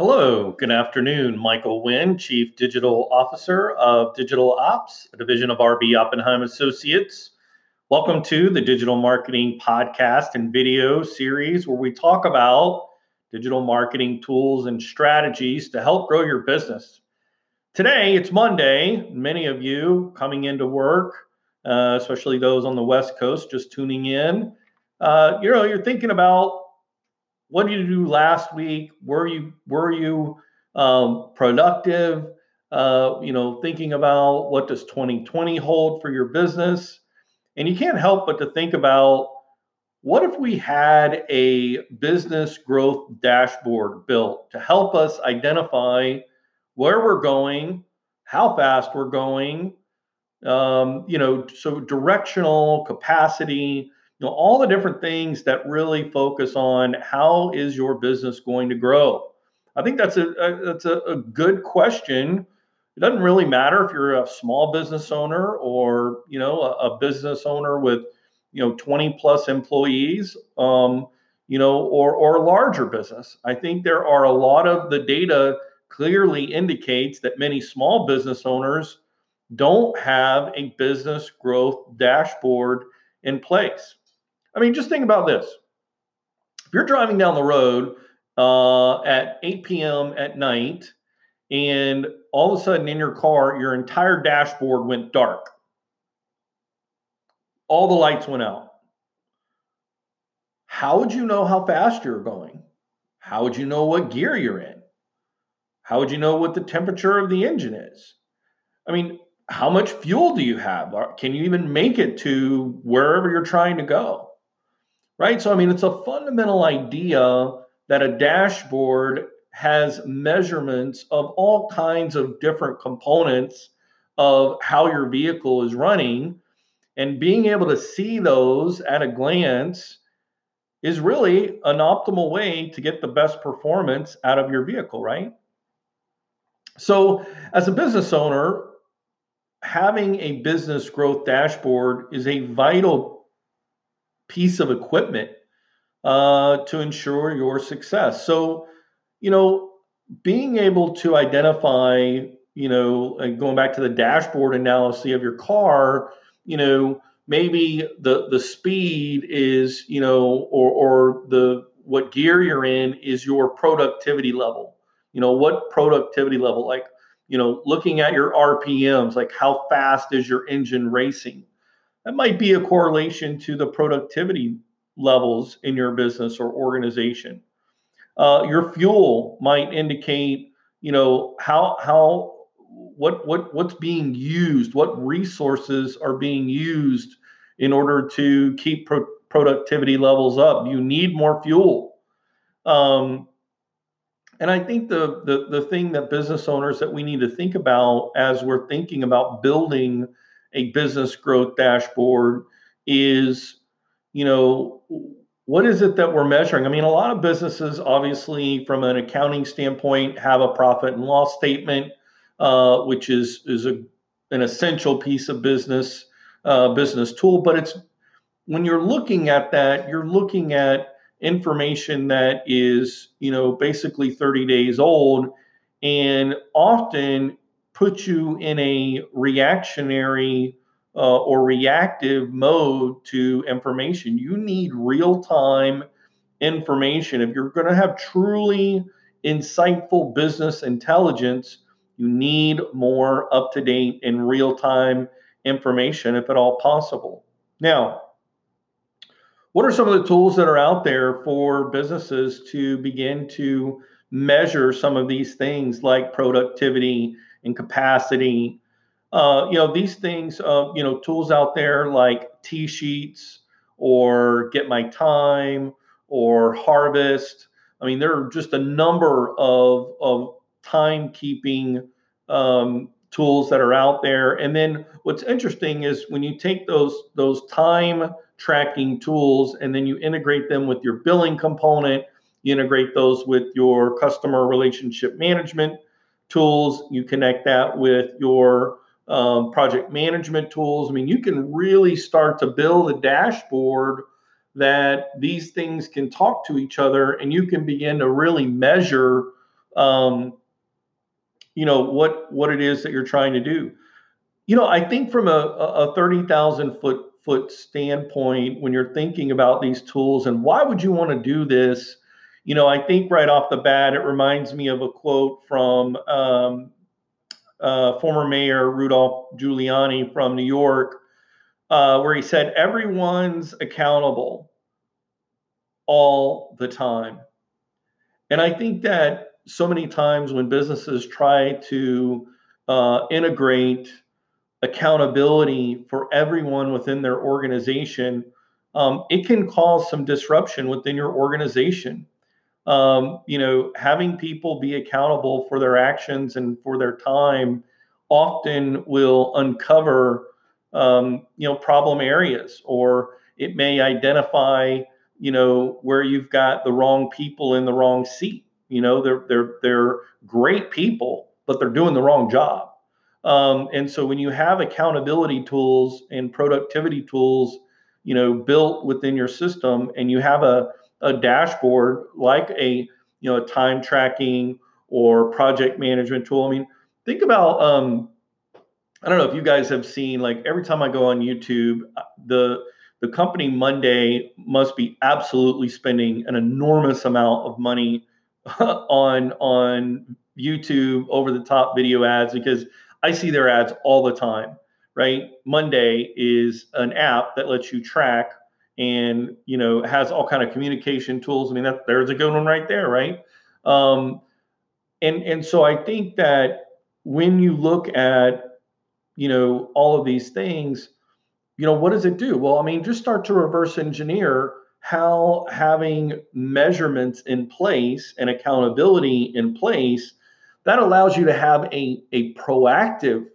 Hello, good afternoon. Michael Wynn, Chief Digital Officer of Digital Ops, a division of RB Oppenheim Associates. Welcome to the Digital Marketing Podcast and video series where we talk about digital marketing tools and strategies to help grow your business. Today, it's Monday. Many of you coming into work, uh, especially those on the West Coast just tuning in, uh, you know, you're thinking about what did you do last week? Were you were you um, productive? Uh, you know, thinking about what does 2020 hold for your business, and you can't help but to think about what if we had a business growth dashboard built to help us identify where we're going, how fast we're going, um, you know, so directional capacity you know all the different things that really focus on how is your business going to grow? I think that's a, a that's a, a, good question. It doesn't really matter if you're a small business owner or you know a, a business owner with you know 20 plus employees um, you know or or larger business. I think there are a lot of the data clearly indicates that many small business owners don't have a business growth dashboard in place I mean, just think about this. If you're driving down the road uh, at 8 p.m. at night, and all of a sudden in your car, your entire dashboard went dark, all the lights went out. How would you know how fast you're going? How would you know what gear you're in? How would you know what the temperature of the engine is? I mean, how much fuel do you have? Can you even make it to wherever you're trying to go? Right? So, I mean, it's a fundamental idea that a dashboard has measurements of all kinds of different components of how your vehicle is running. And being able to see those at a glance is really an optimal way to get the best performance out of your vehicle, right? So, as a business owner, having a business growth dashboard is a vital piece of equipment uh, to ensure your success. So, you know, being able to identify, you know, going back to the dashboard analysis of your car, you know, maybe the the speed is, you know, or or the what gear you're in is your productivity level. You know, what productivity level? Like, you know, looking at your RPMs, like how fast is your engine racing? That might be a correlation to the productivity levels in your business or organization. Uh, your fuel might indicate, you know, how how what what what's being used, what resources are being used in order to keep pro- productivity levels up. You need more fuel. Um, and I think the, the the thing that business owners that we need to think about as we're thinking about building a business growth dashboard is, you know, what is it that we're measuring? I mean, a lot of businesses, obviously, from an accounting standpoint, have a profit and loss statement, uh, which is is a, an essential piece of business uh, business tool. But it's when you're looking at that, you're looking at information that is, you know, basically 30 days old, and often put you in a reactionary uh, or reactive mode to information. You need real time information. If you're going to have truly insightful business intelligence, you need more up to date and real time information, if at all possible. Now, what are some of the tools that are out there for businesses to begin to measure some of these things like productivity and capacity. Uh, you know, these things, uh, you know, tools out there like T Sheets or Get My Time or Harvest. I mean, there are just a number of, of timekeeping um, tools that are out there. And then what's interesting is when you take those those time tracking tools and then you integrate them with your billing component, you integrate those with your customer relationship management tools. You connect that with your um, project management tools. I mean, you can really start to build a dashboard that these things can talk to each other and you can begin to really measure um, you know what what it is that you're trying to do. You know, I think from a, a thirty thousand foot foot standpoint, when you're thinking about these tools and why would you want to do this, you know, I think right off the bat it reminds me of a quote from um, uh, former Mayor Rudolph Giuliani from New York, uh, where he said, "Everyone's accountable." all the time. And I think that so many times when businesses try to uh, integrate accountability for everyone within their organization, um, it can cause some disruption within your organization. Um, you know, having people be accountable for their actions and for their time often will uncover, um, you know, problem areas, or it may identify you know, where you've got the wrong people in the wrong seat. You know, they're they're they're great people, but they're doing the wrong job. Um, and so when you have accountability tools and productivity tools, you know, built within your system, and you have a a dashboard like a you know a time tracking or project management tool. I mean, think about um, I don't know if you guys have seen like every time I go on YouTube, uh, the the company Monday must be absolutely spending an enormous amount of money on on YouTube over the top video ads because I see their ads all the time, right? Monday is an app that lets you track and you know has all kind of communication tools. I mean, that there's a good one right there, right? Um, and and so I think that when you look at you know all of these things, you know, what does it do? Well, I mean, just start to reverse engineer how having measurements in place and accountability in place that allows you to have a, a proactive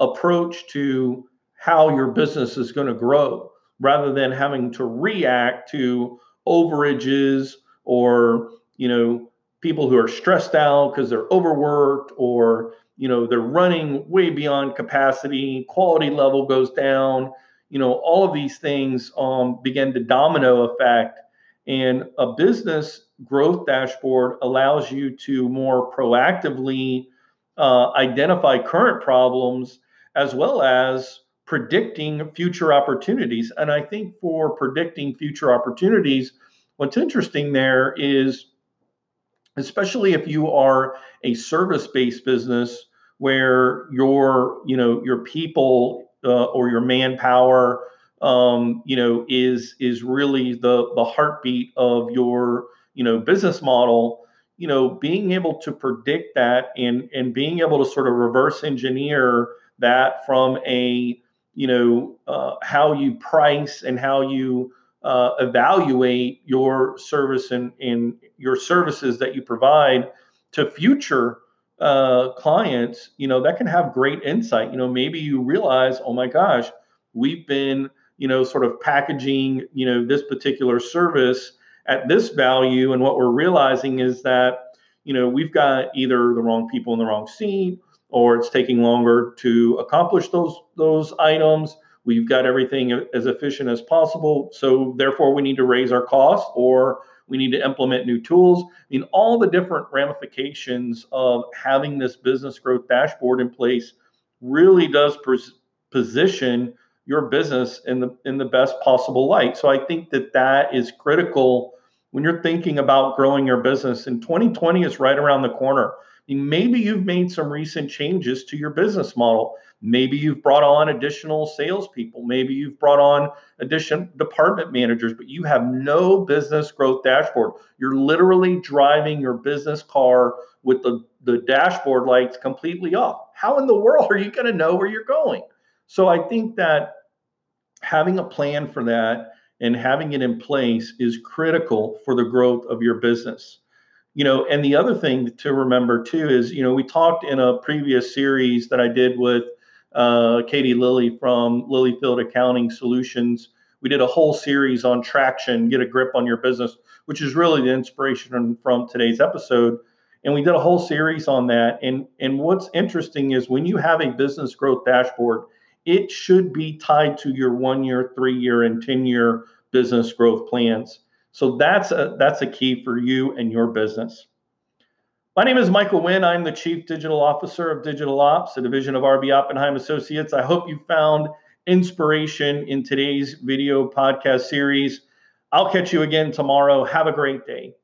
approach to how your business is going to grow rather than having to react to overages or you know people who are stressed out because they're overworked or you know they're running way beyond capacity quality level goes down you know, all of these things um, begin to domino effect. And a business growth dashboard allows you to more proactively uh, identify current problems as well as predicting future opportunities. And I think for predicting future opportunities, what's interesting there is, especially if you are a service-based business where your, you know, your people uh, or your manpower, um, you know, is is really the the heartbeat of your you know business model. You know, being able to predict that and and being able to sort of reverse engineer that from a you know uh, how you price and how you uh, evaluate your service and, and your services that you provide to future uh, clients, you know, that can have great insight. You know, maybe you realize, oh my gosh, we've been, you know, sort of packaging, you know, this particular service at this value. And what we're realizing is that, you know, we've got either the wrong people in the wrong seat or it's taking longer to accomplish those those items. We've got everything as efficient as possible. So therefore we need to raise our cost or we need to implement new tools. I mean, all the different ramifications of having this business growth dashboard in place really does pos- position your business in the in the best possible light. So I think that that is critical when you're thinking about growing your business. And 2020 is right around the corner. Maybe you've made some recent changes to your business model. Maybe you've brought on additional salespeople. Maybe you've brought on additional department managers, but you have no business growth dashboard. You're literally driving your business car with the, the dashboard lights completely off. How in the world are you going to know where you're going? So I think that having a plan for that and having it in place is critical for the growth of your business you know and the other thing to remember too is you know we talked in a previous series that i did with uh, katie lilly from lilyfield accounting solutions. We did a whole series on traction get a grip on your business which is really the inspiration from today's episode. And we did a whole series on that. And and what's interesting is when you have a business growth dashboard it should be tied to your one year three year and 10 year business growth plans so that's a that's a key for you and your business. My name is Michael Wynn. I'm the Chief Digital Officer of Digital Ops, a division of RB Oppenheim Associates. I hope you found inspiration in today's video podcast series. I'll catch you again tomorrow. Have a great day.